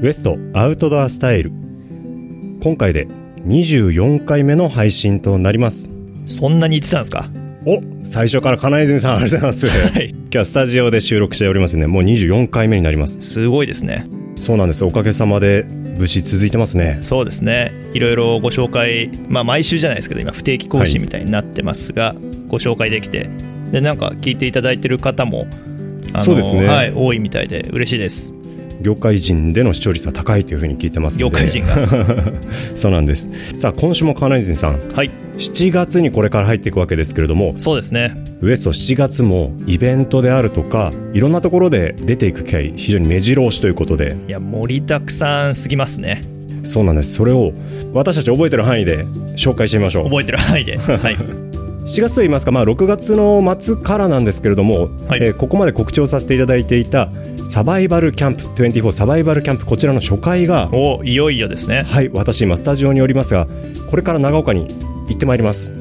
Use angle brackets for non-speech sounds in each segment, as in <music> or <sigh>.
ウエストアウトドアスタイル。今回で24回目の配信となります。そんなに言ってたんですか？お最初から金泉さんありがとうございます、はい。今日はスタジオで収録しておりますねもう24回目になります。すごいですね。そうなんです。おかげさまで無事続いてますね。そうですね。いろいろご紹介まあ毎週じゃないですけど今不定期更新みたいになってますが、ご紹介できて。でなんか聞いていただいてる方もそうですね。はい、多いみたいで嬉しいです業界人での視聴率は高いというふうに聞いてますので。業界人が。<laughs> そうなんです。さあ今週も金泉さん。はい。7月にこれから入っていくわけですけれども。そうですね。ウエスト7月もイベントであるとかいろんなところで出ていく機会非常に目白押しということで。いや盛りだくさんすぎますね。そうなんです。それを私たち覚えてる範囲で紹介してみましょう。覚えてる範囲で。<laughs> はい。7月といいますか、まあ、6月の末からなんですけれども、はい。えーここまで告知をさせていただいていたサバイバルキャンプ24サバイバルキャンプこちらの初回がおいよいよですね。はい私今スタジオにおりますがこれから長岡に行ってまいります。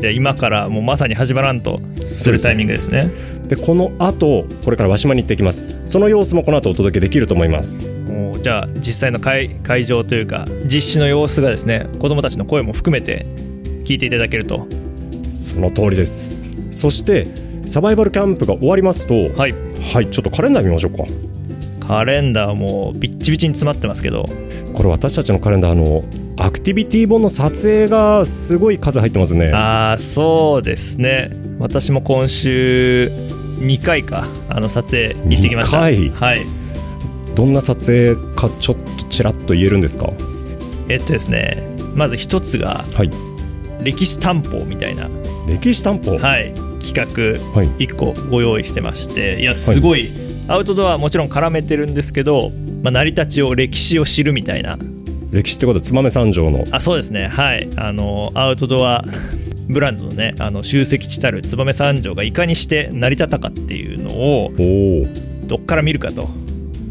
じゃあ今からもうまさに始まらんとするタイミングですね。でこの後これから和島に行ってきます。その様子もこの後お届けできると思います。もうじゃあ実際の会会場というか実施の様子がですね子どもたちの声も含めて聞いていただけると。その通りです。そしてサバイバルキャンプが終わりますとはいはいちょっとカレンダー見ましょうか。カレンダーもビッチビチに詰まってますけど。これ私たちのカレンダーのアクティビティ本の撮影がすごい数入ってますね。ああそうですね。私も今週2回かあの撮影行ってきました。二回？はい。どんな撮影かちょっとちらっと言えるんですか？えっとですねまず一つがはい。歴史担保みたいな、歴史担保？はい、企画はい。1個ご用意してましていやすごい、アウトドアはもちろん絡めてるんですけど、まあ、成り立ちを歴史を知るみたいな。歴史ってことは燕三条の。あそうですね。はい。あのアウトドアブランドのねあの集積地たる燕三条がいかにして成り立ったかっていうのをどっから見るかと。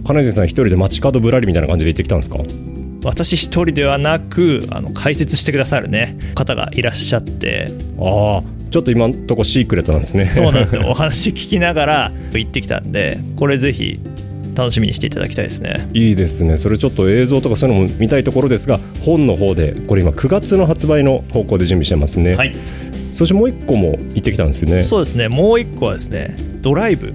金泉さん一人で街角ぶらりみたいな感じで行ってきたんですか？私一人ではなくあの解説してくださるね方がいらっしゃって。ああちょっと今んとこシークレットなんですね。そうなんですよ。<laughs> お話聞きながら行ってきたんでこれぜひ楽しみにしていただきたいですね。いいですね。それちょっと映像とかそういうのも見たいところですが本の方でこれ今9月の発売の方向で準備してますね、はい。そしてもう一個も行ってきたんですね。そうですね。もう一個はですねドライブ。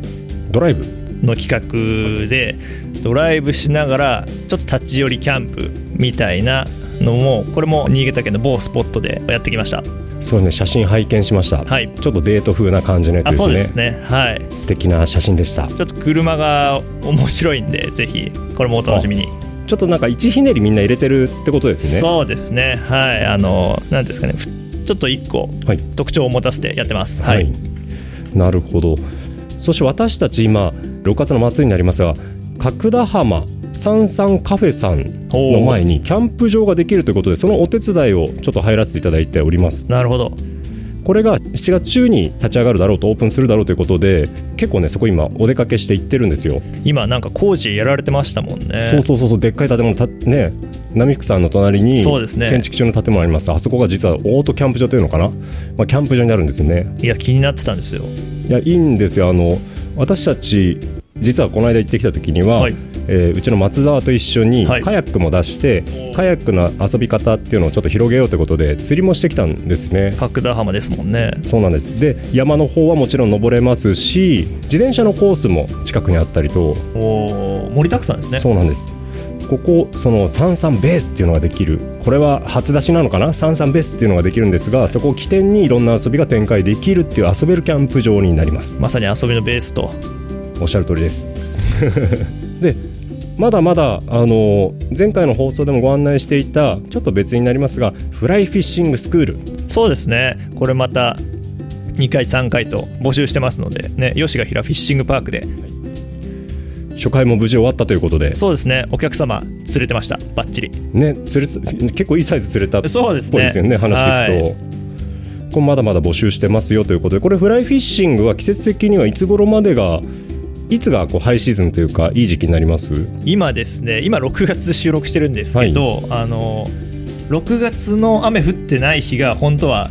ドライブ？の企画でドライブしながらちょっと立ち寄りキャンプみたいなのもこれも新潟県の某スポットでやってきましたそうね写真拝見しました、はい。ちょっとデート風な感じのやつあですね。そうですね。はい。素敵な写真でした。ちょっと車が面白いんでぜひこれもお楽しみに。ちょっとなんか一ひねりみんな入れてるってことですね。そうですね。はい。あの何ですかね。ふちょっと一個はい。特徴を持たせてやってます。はい、なるほど。そして私たち今6月の末になりますが角田浜三三カフェさんの前にキャンプ場ができるということでそのお手伝いをちょっと入らせていただいております。なるほど。これが7月中に立ち上がるだろうとオープンするだろうということで結構ねそこ今お出かけして行ってるんですよ、今なんか工事やられてましたもんね。そうそうそうそうでっかい建物たね波福さんの隣に建築中の建物あります。あそこが実はオートキャンプ場というのかな、まあ、キャンプ場になるんですよね。いや気になってたんですよ。いやいいんですよ。あの私たち実はこの間行ってきた時には、はい。えーうちの松沢と一緒にはい。カヤックも出して、おー。カヤックの遊び方っていうのをちょっと広げようということで釣りもしてきたんですね。角田浜ですもんね。そうなんです。で山の方はもちろん登れますし自転車のコースも近くにあったりと。おお盛りだくさんですね。そうなんです。ここその三三ベースっていうのができる。これは初出しなのかな？三三ベースっていうのができるんですがそこを起点にいろんな遊びが展開できるっていう遊べるキャンプ場になります。まさに遊びのベースとおっしゃる通りです。<laughs> でまだまだあの前回の放送でもご案内していたちょっと別になりますがフライフィッシングスクール。そうですね。これまた2回3回と募集してますのでね吉ヶ平フィッシングパークで。初回も無事終わったということで。そうですね。お客様連れてました。バッチリ。ね釣れ結構いいサイズ釣れたっぽいそうですねですよね。話聞くと。これまだまだ募集してますよということでこれフライフィッシングは季節的にはいつ頃までがいつがこうハイシーズンというかいい時期になります？今ですね今6月収録してるんですけど、あの6月の雨降ってない日が本当は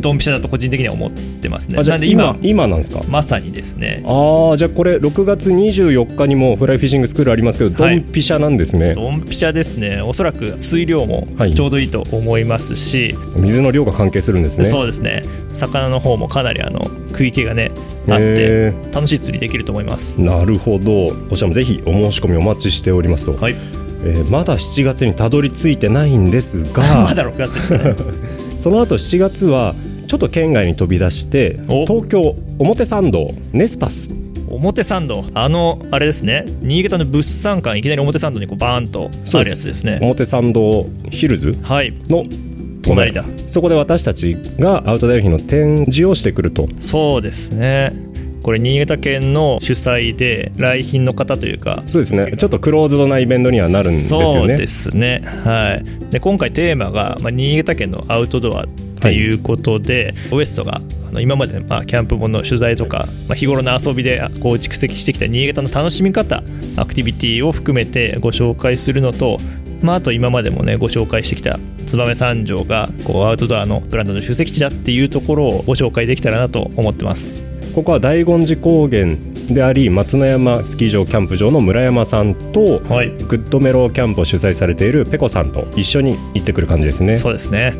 ドンピシャだと個人的には思ってますね。あじゃあなんで今今今なんですか？まさにですね。ああじゃあこれ6月24日にもフライフィッシングスクールありますけど、はい。ドンピシャなんですね。ドンピシャですね。おそらく水量もはい。ちょうどいいと思いますし、水の量が関係するんですね。そうですね。魚の方もかなりあの食い気がねあってへ楽しい釣りできると思います。なるほど。こちらもぜひお申し込みお待ちしておりますと、はい。えーまだ7月にたどり着いてないんです <laughs> まがだ6月でしたね <laughs> その後7月はちょっと県外に飛び出してお。東京表参道ネスパス。表参道。あのあれですね。新潟の物産館いきなり表参道にこうバーンとあるやつですね。表参道ヒルズはい。の隣だ。そこで私たちがアウトドア用品の展示をしてくると。そうですねこれ新潟県の主催で来賓の方というかそうですね。ちょっとクローズドなイベントにはなるんですよね。そうですね。はい。で今回テーマが、まあ、新潟県のアウトドアっていうことで、ウエストが今まで、まあ、キャンプ本の取材とか、まあ、日頃の遊びでこう蓄積してきた新潟の楽しみ方アクティビティを含めてご紹介するのとまあ、あと今までもねご紹介してきた燕三条がこうアウトドアのブランドの集積地だっていうところをご紹介できたらなと思ってますここは大権寺高原であり松之山スキー場キャンプ場の村山さんと、はい。グッドメロキャンプを主催されているペコさんと一緒に行ってくる感じですね。そうですね。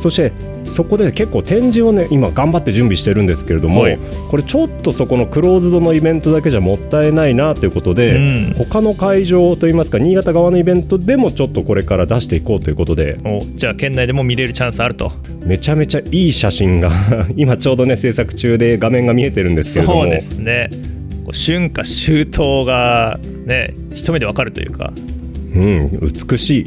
そしてそこで結構展示をね今頑張って準備してるんですけれども、はい。これちょっとそこのクローズドのイベントだけじゃもったいないなということで、うん。他の会場といいますか新潟側のイベントでもちょっとこれから出していこうということでおじゃあ県内でも見れるチャンスあると。めちゃめちゃいい写真が <laughs> 今ちょうどね制作中で画面が見えてるんですけれども。そうですね。春夏秋冬がね一目でわかるというか。うん、美しい。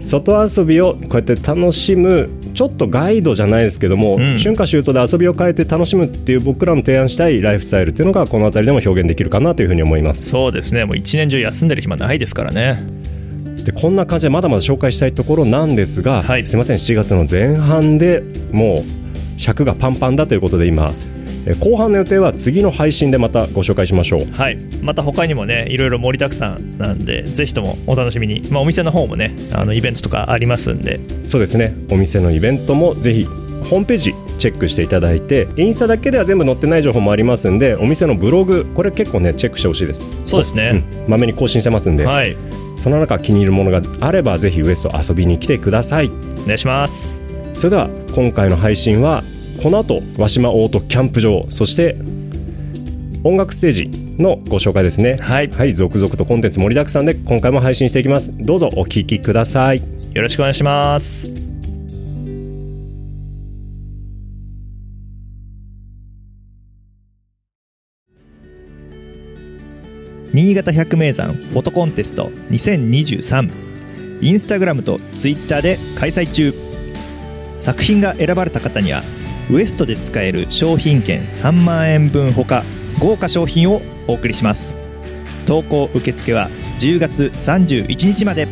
外遊びをこうやって楽しむちょっとガイドじゃないですけども、うん。春夏秋冬で遊びを変えて楽しむっていう僕らの提案したいライフスタイルっていうのがこの辺りでも表現できるかなというふうに思います。そうですね。もう一年中休んでる暇ないですからね。でこんな感じでまだまだ紹介したいところなんですが、はい。すいません。7月の前半でもう尺がパンパンだということで今え後半の予定は次の配信でまたご紹介しましょう。はい。また他にもねいろいろ盛りだくさんなんでぜひともお楽しみに、まあ、お店の方もねあのイベントとかありますんで。そうですね。お店のイベントもぜひホームページチェックしていただいてインスタだけでは全部載ってない情報もありますんでお店のブログこれ結構ねチェックしてほしいです。そうですね、うん。まめに更新してますんで、はい。その中気に入るものがあればぜひウエスト遊びに来てください。お願いします。それでは今回の配信はこの後和島オートキャンプ場そして音楽ステージのご紹介ですね。はい。はい続々とコンテンツ盛りだくさんで今回も配信していきます。どうぞお聞きください。よろしくお願いします。新潟百名山フォトコンテスト2023インスタグラムとツイッターで開催中。作品が選ばれた方にはウエストで使える商品券3万円分ほか豪華商品をお送りします。投稿受付は10月31日まで。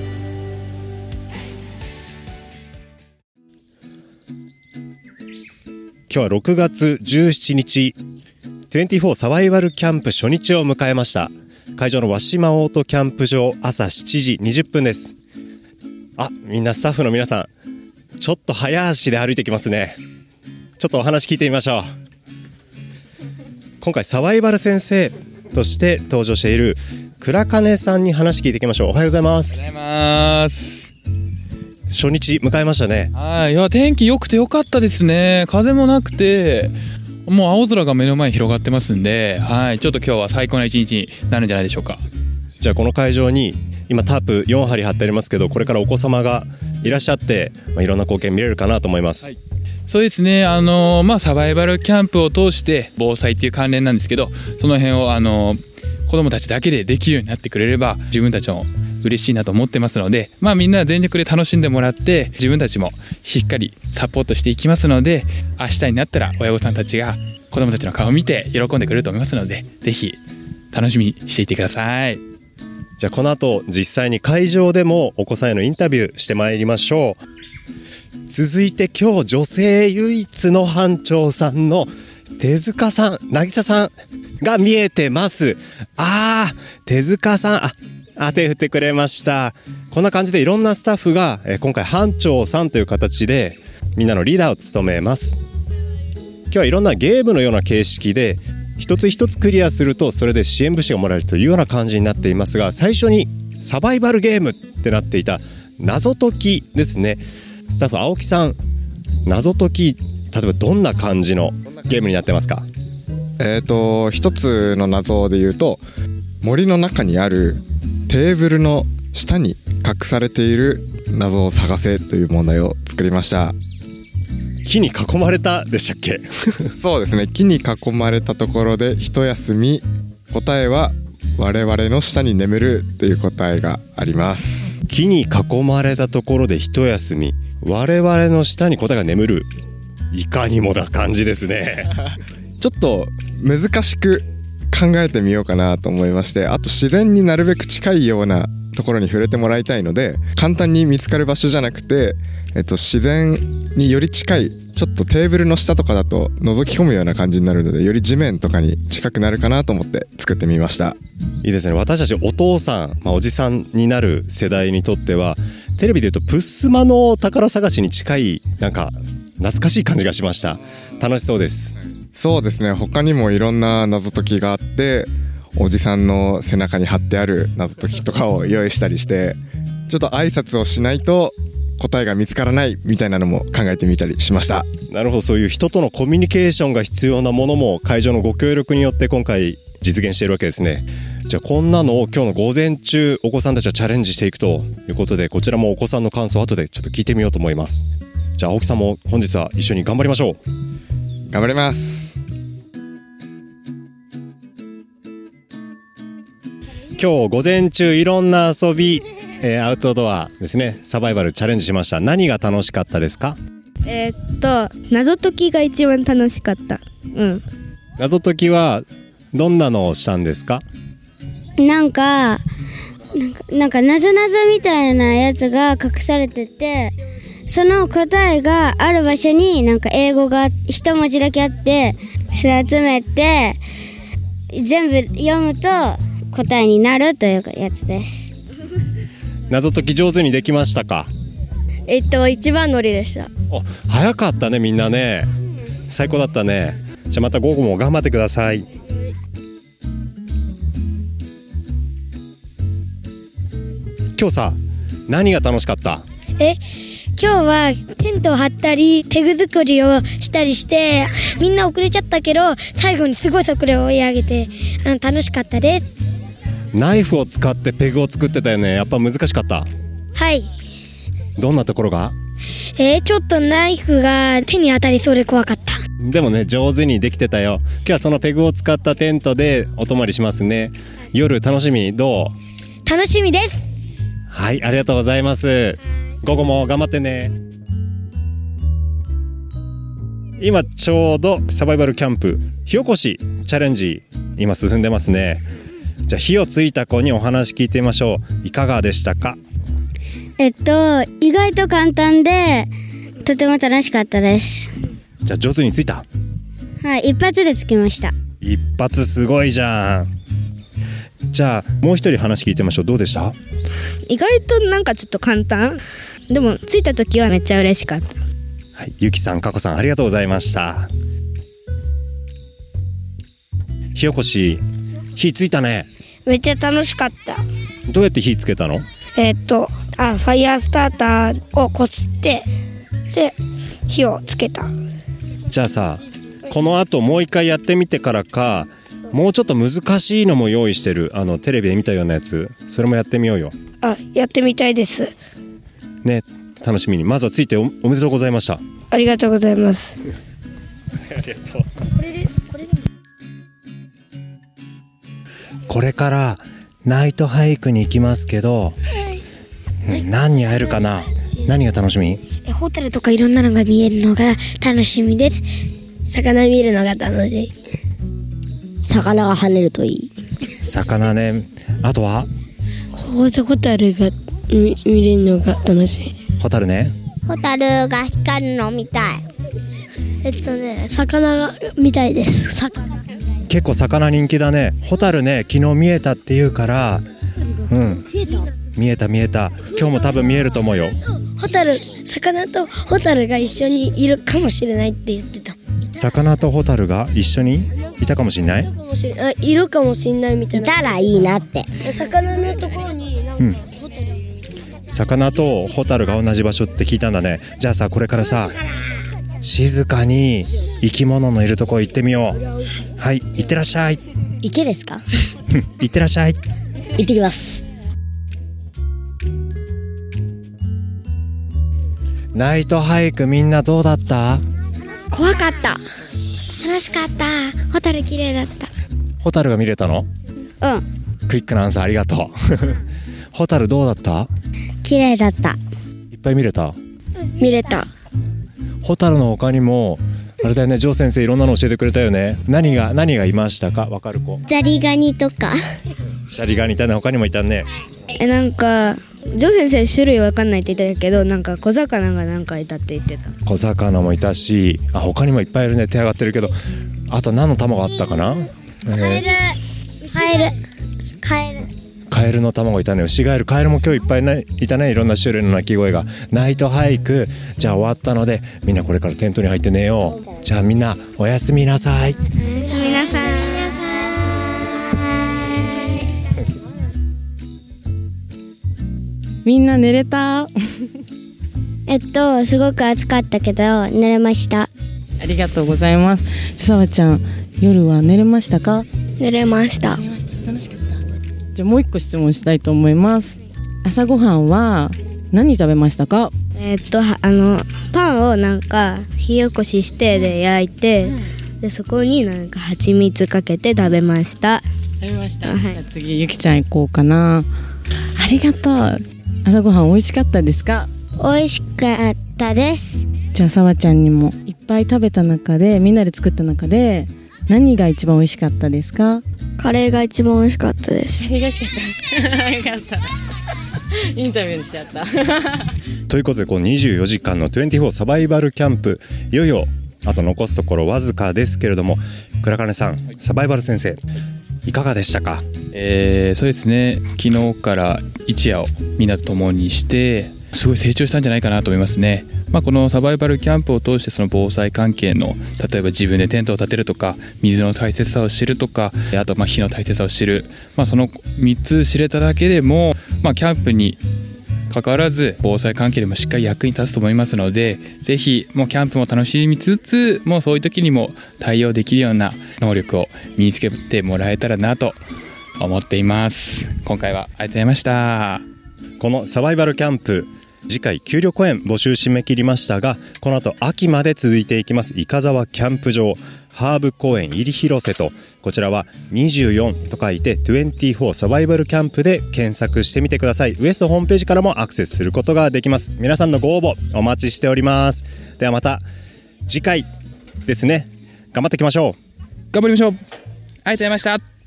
今日は6月17日。24サバイバルキャンプ初日を迎えました。会場の和島オートキャンプ場朝7時20分です。あみんなスタッフの皆さんちょっと早足で歩いてきますね。ちょっとお話聞いてみましょう。今回サバイバル先生として登場している倉金さんに話聞いていきましょう。おはようございます。ございます。初日迎えましたね。はい、いや天気良くて良かったですね。風もなくて、もう青空が目の前に広がってますんで、はい、ちょっと今日は最高な一日になるんじゃないでしょうか。じゃあこの会場に今タープ4針張ってありますけどこれからお子様がいらっしゃって、まあ、いろんな光景見れるかなと思います、はいそうですね、あのまあサバイバルキャンプを通して防災っていう関連なんですけど、その辺をあの子供たちだけでできるようになってくれれば自分たちも嬉しいなと思ってますので、まあみんな全力で楽しんでもらって自分たちもしっかりサポートしていきますので、明日になったら親御さんたちが子供たちの顔を見て喜んでくれると思いますので、ぜひ楽しみにしていてください。じゃあこの後実際に会場でもお子さんへのインタビューしてまいりましょう続いて今日女性唯一の班長さんの手塚さん渚さんが見えてます。あー手塚さん。ああ手振ってくれました。こんな感じでいろんなスタッフが今回班長さんという形でみんなのリーダーを務めます。今日はいろんなゲームのような形式で一つ一つクリアするとそれで支援物資がもらえるというような感じになっていますが最初にサバイバルゲームってなっていた謎解きですね。スタッフ青木さん謎解き例えばどんな感じのゲームになってますか？えっ、と一つの謎で言うと森の中にあるテーブルの下に隠されている謎を探せという問題を作りました。木に囲まれたでしたっけ？<laughs> そうですね。木に囲まれたところで一休み答えは我々の下に眠るという答えがあります。木に囲まれたところで一休み我々の下に答えが眠るいかにもな感じですね。<laughs> ちょっと難しく考えてみようかなと思いましてあと自然になるべく近いようなところに触れてもらいたいので簡単に見つかる場所じゃなくて、えっと、自然により近いちょっとテーブルの下とかだと覗き込むような感じになるのでより地面とかに近くなるかなと思って作ってみました。いいですね。私たちお父さん、まあ、おじさんになる世代にとってはテレビで言うとプッスマの宝探しに近いなんか懐かしい感じがしました。楽しそうです。そうですね。他にもいろんな謎解きがあっておじさんの背中に貼ってある謎解きとかを用意したりしてちょっと挨拶をしないと答えが見つからないみたいなのも考えてみたりしました。なるほどそういう人とのコミュニケーションが必要なものも会場のご協力によって今回実現しているわけですね。じゃあこんなのを今日の午前中お子さんたちはチャレンジしていくということでこちらもお子さんの感想を後でちょっと聞いてみようと思います。じゃあ青木さんも本日は一緒に頑張りましょう。頑張ります今日午前中いろんな遊び、えーアウトドアですね。サバイバルチャレンジしました。何が楽しかったですか？えーっと謎解きが一番楽しかった。うん。謎解きはどんなのをしたんですか？なんかなんかなんか謎謎みたいなやつが隠されててその答えがある場所になんか英語が一文字だけあってそれ集めて全部読むと答えになるというやつです。謎解き上手にできましたか？えっと一番乗りでした。お早かったねみんなね。最高だったね。じゃあまた午後も頑張ってください。今日さ何が楽しかった？え今日はテントを張ったりペグ作りをしたりしてみんな遅れちゃったけど最後にすごい速度を追い上げてあの楽しかったですナイフを使ってペグを作ってたよね。やっぱ難しかった。はい。どんなところが？えー、ちょっとナイフが手に当たりそうで怖かった。でもね上手にできてたよ。今日はそのペグを使ったテントでお泊まりしますね。夜楽しみ？どう？楽しみです。はいありがとうございます。午後も頑張ってね。今ちょうどサバイバルキャンプ火起こしチャレンジ今進んでますねじゃあ火をついた子にお話聞いてみましょう。いかがでしたか？えっと意外と簡単でとても楽しかったです。じゃあ上手についた？はい一発でつきました。一発すごいじゃん。じゃあもう一人話聞いてみましょう。どうでした？意外となんかちょっと簡単。でもついた時はめっちゃ嬉しかった。はい、ゆきさん、かこさん、ありがとうございました。火起こし、火ついたね。めっちゃ楽しかったどうやって火つけたの？えっとあファイヤースターターをこすってで火をつけたじゃあさ、この後もう一回やってみてからか、もうちょっと難しいのも用意してる、あの、テレビで見たようなやつ、それもやってみようよ。あやってみたいですね、楽しみに。まずはついておおめでとうございました。ありがとうございます <laughs> ありがとう。これからナイトハイクに行きますけど、うん何に会えるかな？何が楽しみ？えホテルとかいろんなのが見えるのが楽しみです。魚見るのが楽しい。魚が跳ねるといい。魚ね。あとは？ホホタルが見見れるのが楽しい。ですホタルね。ホタルが光るのみたい。えっとね魚が見たいです。魚結構魚人気だね。ホタルね昨日見えたって言うからうん。見えた見えた。今日も多分見えると思うよ。ホタル魚とホタルが一緒にいるかもしれないって言ってた。魚とホタルが一緒に？いたかもしれない。いるかもしんないみたいな。いたらいいなって。魚のところになんか、うん。ホテル魚とホタルが同じ場所って聞いたんだね。じゃあさこれからさ静かに生き物のいるとこ行ってみよう。はい行ってらっしゃい。池ですか？<laughs> 行ってらっしゃい。行ってきます。ナイトハイクみんなどうだった？怖かった。楽しかった。ホタル綺麗だっホタルが見れたの？たうん。クイックなアンサーありがとう。<laughs> ホタルどうだった？綺麗だった。いっぱい見れた？見れたホタルの他にもあれだよねジョー先生いろんなの教えてくれたよね。何が何がいましたか？わかる子。ザリガニとか。ザリガニいたね他にもいたね。えなんかジョー先生種類わかんないって言ってたけどなんか小魚がなんかいたって言ってた。小魚もいたしあ他にもいっぱいいるね。手上がってるけど。あと何の卵あったかな、えー。カエル。カエルカエルの卵いたねウシガエルカエルも今日いっぱいねいたね。いろんな種類の鳴き声が。ナイトハイク。じゃあ終わったのでみんなこれからテントに入って寝よう。じゃあみんなおやすみなさい。おやすみなさい。みんな寝れた？あえっとすごく暑かったけど寝れました。りがとうございます。さわちゃん夜は寝れましたか？寝れましたじゃあもう一個質問したいと思います。朝ごはんは何食べましたか？えっとはあのパンをなんか火起こししてで焼いて、でそこになんか蜂蜜かけて食べました。食べました、はい。じゃあ次ゆきちゃん行こうかな。ありがとう。朝ごはん美味しかったですか？美味しかったです。じゃあさわちゃんにもいっぱい食べた中でみんなで作った中で何が一番美味しかったですか？カレーが一番美味しかったです。美味しかったよかったインタビューしちゃったということでこう24時間の24サバイバルキャンプ。いよいよあと残すところわずかですけれども倉金さんサバイバル先生いかがでしたか？えーそうですね。昨日から一夜をみんなと共にしてすごい成長したんじゃないかなと思いますね、まあ、このサバイバルキャンプを通してその防災関係の例えば自分でテントを建てるとか水の大切さを知るとかあとま火の大切さを知る、まあ、その3つ知れただけでも、まあ、キャンプに関わらず防災関係でもしっかり役に立つと思いますのでぜひもうキャンプも楽しみつつもうそういう時にも対応できるような能力を身につけてもらえたらなと思っています。今回はありがとうございました。このサバイバルキャンプ次回給料公演募集締め切りましたがこの後秋まで続いていきます伊香沢キャンプ場ハーブ公園入広瀬とこちらは24と書いて24サバイバルキャンプで検索してみてください。ウエストホームページからもアクセスすることができます。皆さんのご応募お待ちしております。ではまた次回ですね。頑張っていきましょう。頑張りましょう。ありがとうございました。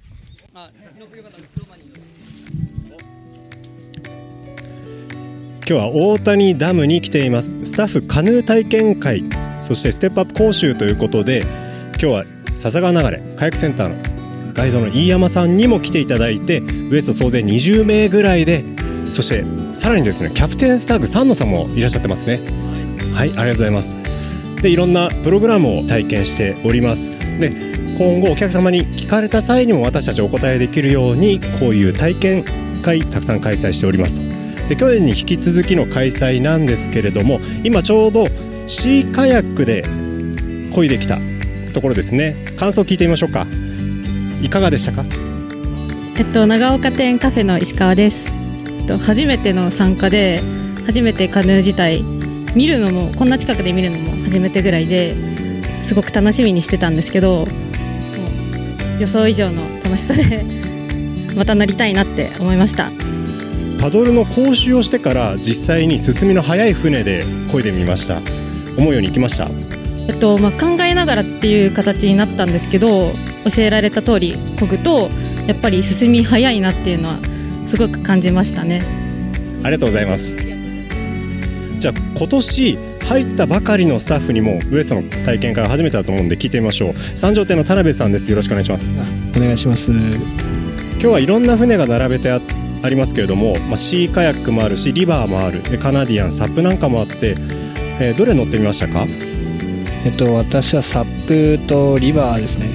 今日は大谷ダムに来ています。スタッフカヌー体験会。そしてステップアップ講習ということで今日は笹川流れカヤセンターのガイドの飯山さんにも来ていただいてウエスト総勢20名ぐらいでそしてさらにですねキャプテンスタッグ三野さんもいらっしゃってますね。はいありがとうございます。でいろんなプログラムを体験しております。で今後お客様に聞かれた際にも私たちお答えできるようにこういう体験会たくさん開催しております。で去年に引き続きの開催なんですけれども今ちょうどシーカヤックで漕いできたところですね。感想聞いてみましょうか。いかがでしたか？えっと、長岡店カフェの石川です、えっと、初めての参加で初めてカヌー自体見るのもこんな近くで見るのも初めてぐらいですごく楽しみにしてたんですけどもう予想以上の楽しさで <laughs> また乗りたいなって思いました。パドルの講習をしてから実際に進みの速い船で漕いでみました。思うようにいきました？えっとまあ、考えながらっていう形になったんですけど教えられた通り漕ぐとやっぱり進み早いなっていうのはすごく感じましたね。ありがとうございます。じゃあ今年入ったばかりのスタッフにもウエストの体験会初めてだと思うんで聞いてみましょう。三条店の田辺さんです。よろしくお願いします。お願いします。今日はいろんな船が並べてあありますけれども、まあ、シーカヤックもあるしリバーもある。でカナディアンサップなんかもあって、えーどれ乗ってみましたか？えっと私はサップとリバーですね。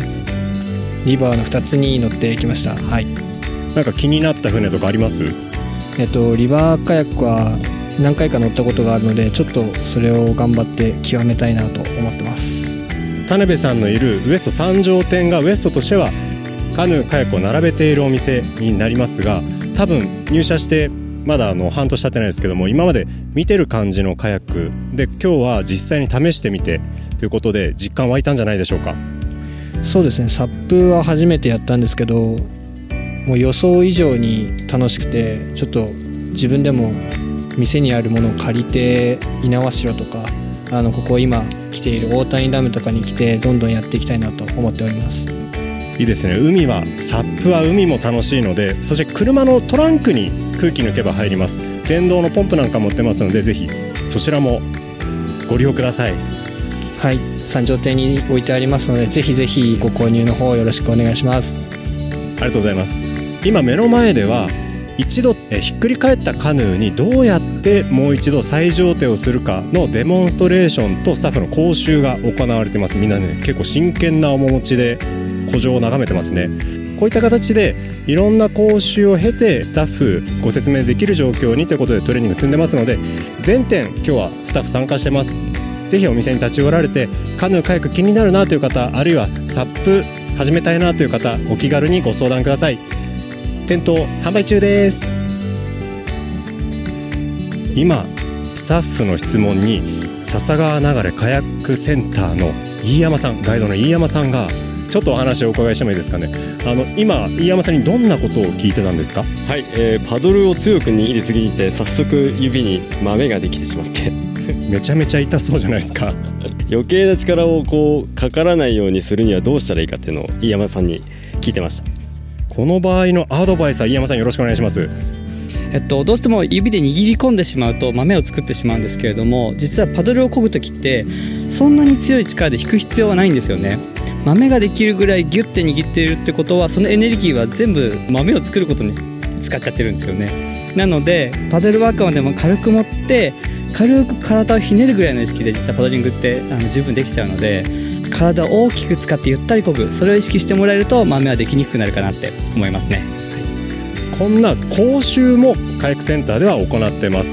リバーの2つに乗ってきました。はい。なんか気になった船とかあります？えっとリバーカヤックは何回か乗ったことがあるのでちょっとそれを頑張って極めたいなと思ってます。田辺さんのいるウエスト三条店がウエストとしてはカヌーカヤックを並べているお店になりますが多分入社してまだあの半年経ってないですけども今まで見てる感じのカヤックで今日は実際に試してみてということで実感湧いたんじゃないでしょうか？そうですね。サップは初めてやったんですけどもう予想以上に楽しくてちょっと自分でも店にあるものを借りて猪苗代とかあのここ今来ている大谷ダムとかに来てどんどんやっていきたいなと思っております。いいですね。海はサップは海も楽しいのでそして車のトランクに空気抜けば入ります。電動のポンプなんか持ってますのでぜひそちらもご利用ください。はい。三条店に置いてありますのでぜひぜひご購入の方よろしくお願いします。ありがとうございます。今目の前では一度えひっくり返ったカヌーにどうやってもう一度再乗艇をするかのデモンストレーションとスタッフの講習が行われてます。みんなね結構真剣な面持ちで古城を眺めてますね。こういった形でいろんな講習を経てスタッフご説明できる状況にということでトレーニング積んでますので全店今日はスタッフ参加してます。ぜひお店に立ち寄られてカヌーカヤック気になるなという方あるいはサップ始めたいなという方お気軽にご相談ください。店頭販売中です。今スタッフの質問に笹川流れカヤックセンターの飯山さんガイドの飯山さんがちょっとお話をお伺いしてもいいですかね。あの今飯山さんにどんなことを聞いてたんですか？はい、えーパドルを強く握りすぎて早速指に豆ができてしまって。<laughs> めちゃめちゃ痛そうじゃないですか。余計な力をこうかからないようにするにはどうしたらいいかっていうのを飯山さんに聞いてました。この場合のアドバイスは飯山さんよろしくお願いします。えっと、どうしても指で握り込んでしまうと豆を作ってしまうんですけれども実はパドルを漕ぐ時ってそんなに強い力で引く必要はないんですよね豆ができるぐらいギュッて握っているってことはそのエネルギーは全部豆を作ることに使っちゃってるんですよね。なのでパドルワークマンでも軽く持って軽く体をひねるぐらいの意識で実はパドリングってあの十分できちゃうので体を大きく使ってゆったり漕ぐそれを意識してもらえると豆はできにくくなるかなって思いますね。こんな講習もカヤックセンターでは行ってます。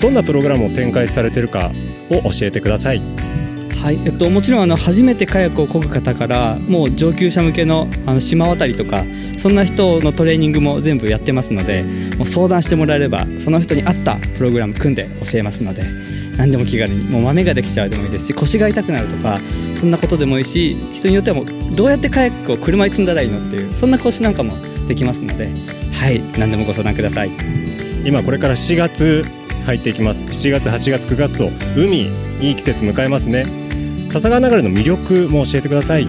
どんなプログラムを展開されてるかを教えてください。はいえっと、もちろんあの初めてカヤックを漕ぐ方からもう上級者向けのあの島渡りとかそんな人のトレーニングも全部やってますのでもう相談してもらえればその人に合ったプログラム組んで教えますので何でも気軽にもう豆ができちゃうでもいいですし腰が痛くなるとかそんなことでもいいし人によってはもうどうやってカヤックを車に積んだらいいのっていうそんな講習なんかもできますのではい何でもご相談ください。今これから7月入っていきます。7月8月9月を海いい季節迎えますね。笹川流れの魅力も教えてください。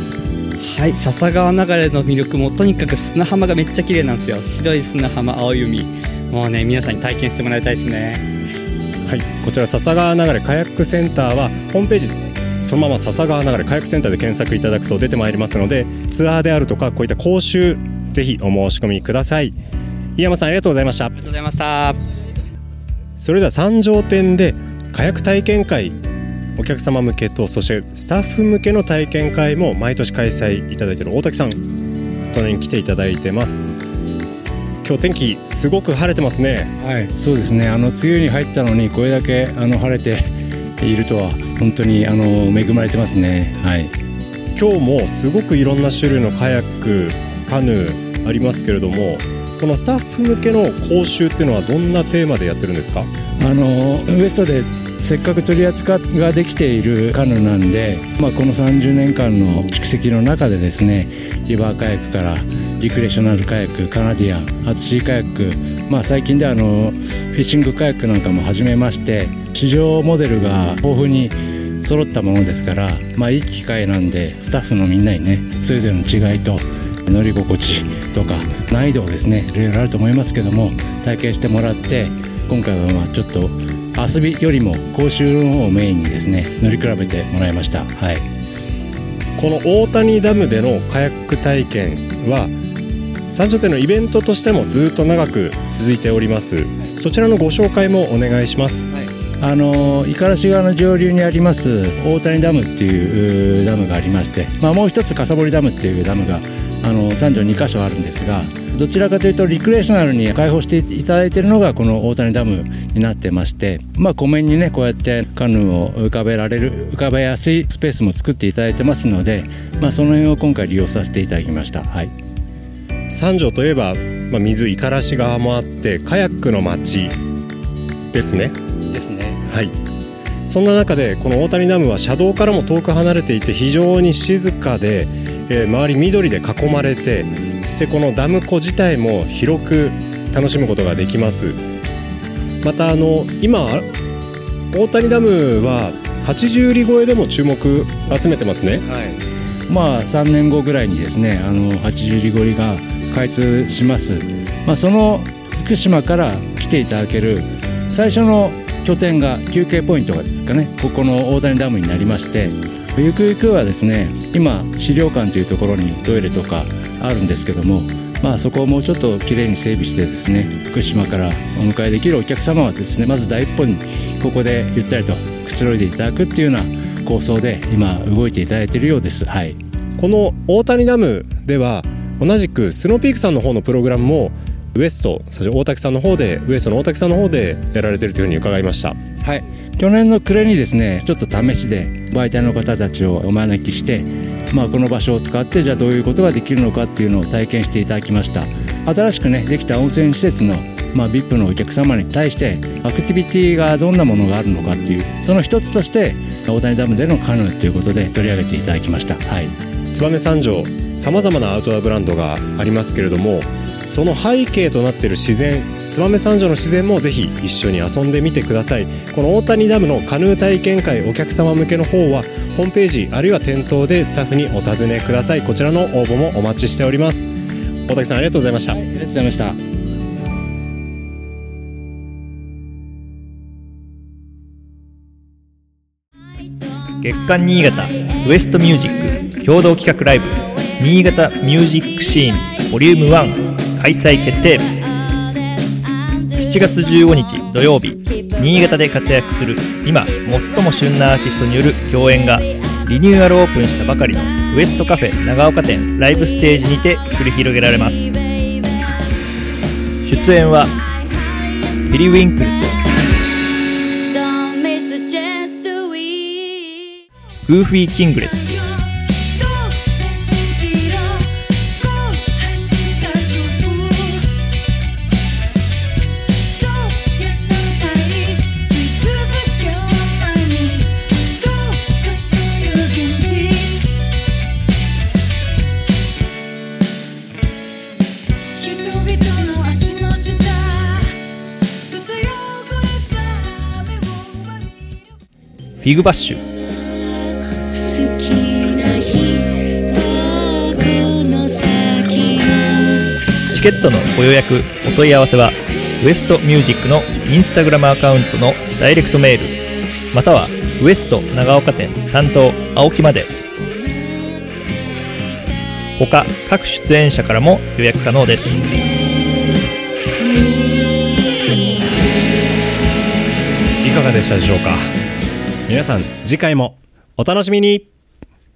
はい笹川流れの魅力もとにかく砂浜がめっちゃ綺麗なんですよ。白い砂浜青い海。もうね皆さんに体験してもらいたいですね。はいこちら笹川流れカヤックセンターはホームページそのまま笹川流れカヤックセンターで検索いただくと出てまいりますのでツアーであるとかこういった講習ぜひお申し込みください。井山さんありがとうございました。ありがとうございました。それでは三条店でカヤック体験会お客様向けとそしてスタッフ向けの体験会も毎年開催いただいている大滝さん隣に来ていただいてます。今日天気すごく晴れてますね。はいそうですね。あの梅雨に入ったのにこれだけあの晴れているとは本当にあの恵まれてますね。はい。今日もすごくいろんな種類のカヤックカヌーありますけれどもこのスタッフ向けの講習っていうのはどんなテーマでやってるんですか？あのウエストでせっかく取り扱いができているカヌーなんで、まあ、この30年間の蓄積の中でですねリバーカヤックからリクレーショナルカヤックカナディアンあとシーカヤック、まあ、最近ではあのフィッシングカヤックなんかも始めまして市場モデルが豊富に揃ったものですから、まあ、いい機会なんでスタッフのみんなにねそれぞれの違いと乗り心地とか難易度をですねいろいろあると思いますけども体験してもらって今回はまあちょっと遊びよりも講習の方をメインにですね乗り比べてもらいました、はい、この大谷ダムでのカヤック体験は三条店のイベントとしてもずっと長く続いております。そちらのご紹介もお願いします、はい。あの五十嵐川の上流にあります大谷ダムっていうダムがありまして、まあ、もう一つ笠堀ダムっていうダムがあの三条2箇所あるんですがどちらかというとリクレーショナルに開放していただいているのがこの大谷ダムになってましてまあ湖面にねこうやってカヌーを浮かべられる浮かべやすいスペースも作っていただいてますので、まあ、その辺を今回利用させていただきました。はい。三条といえば、まあ、水五十嵐川もあってカヤックの町ですね。ですね。はい。そんな中でこの大谷ダムは車道からも遠く離れていて非常に静かで、えー周り緑で囲まれてそしてこのダム湖自体も広く楽しむことができます。またあの今大谷ダムは80里超えでも注目集めてますね。まあ3年後ぐらいにですねあの80里堀が開通します、まあ、その福島から来ていただける最初の拠点が休憩ポイントがですかねここの大谷ダムになりましてゆくゆくはですね今資料館というところにトイレとかあるんですけどもまあそこをもうちょっときれいに整備してですね福島からお迎えできるお客様はですねまず第一歩にここでゆったりとくつろいでいただくっていうような構想で今動いていただいているようです。はい。この大谷ダムでは同じくスノーピークさんの方のプログラムもウエスト大滝さんの方でウエストの大滝さんの方でやられてるというふうに伺いました。はい。去年の暮れにですねちょっと試しで媒体の方たちをお招きして、まあ、この場所を使ってじゃあどういうことができるのかっていうのを体験していただきました。新しくねできた温泉施設の、まあ、VIP のお客様に対してアクティビティがどんなものがあるのかっていうその一つとして大谷ダムでのカヌーということで取り上げていただきました。はい。燕三条さまざまなアウトドアブランドがありますけれどもその背景となっている自然燕三条の自然もぜひ一緒に遊んでみてください。この大谷ダムのカヌー体験会お客様向けの方はホームページあるいは店頭でスタッフにお尋ねください。こちらの応募もお待ちしております。大滝さんありがとうございました、ありがとうございました。月刊新潟ウエストミュージック共同企画ライブ。新潟ミュージックシーンボリューム1開催決定。7月15日土曜日新潟で活躍する今最も旬なアーティストによる共演がリニューアルオープンしたばかりのウエストカフェ長岡店ライブステージにて繰り広げられます。出演はペリウィンクルス。グーフィー・キングレッツ。フィグバッシュ。チケットのご予約お問い合わせはウエストミュージックのインスタグラムアカウントのダイレクトメールまたはウエスト長岡店担当青木まで。他各出演者からも予約可能です。いかがでしたでしょうか？皆さん次回もお楽しみに。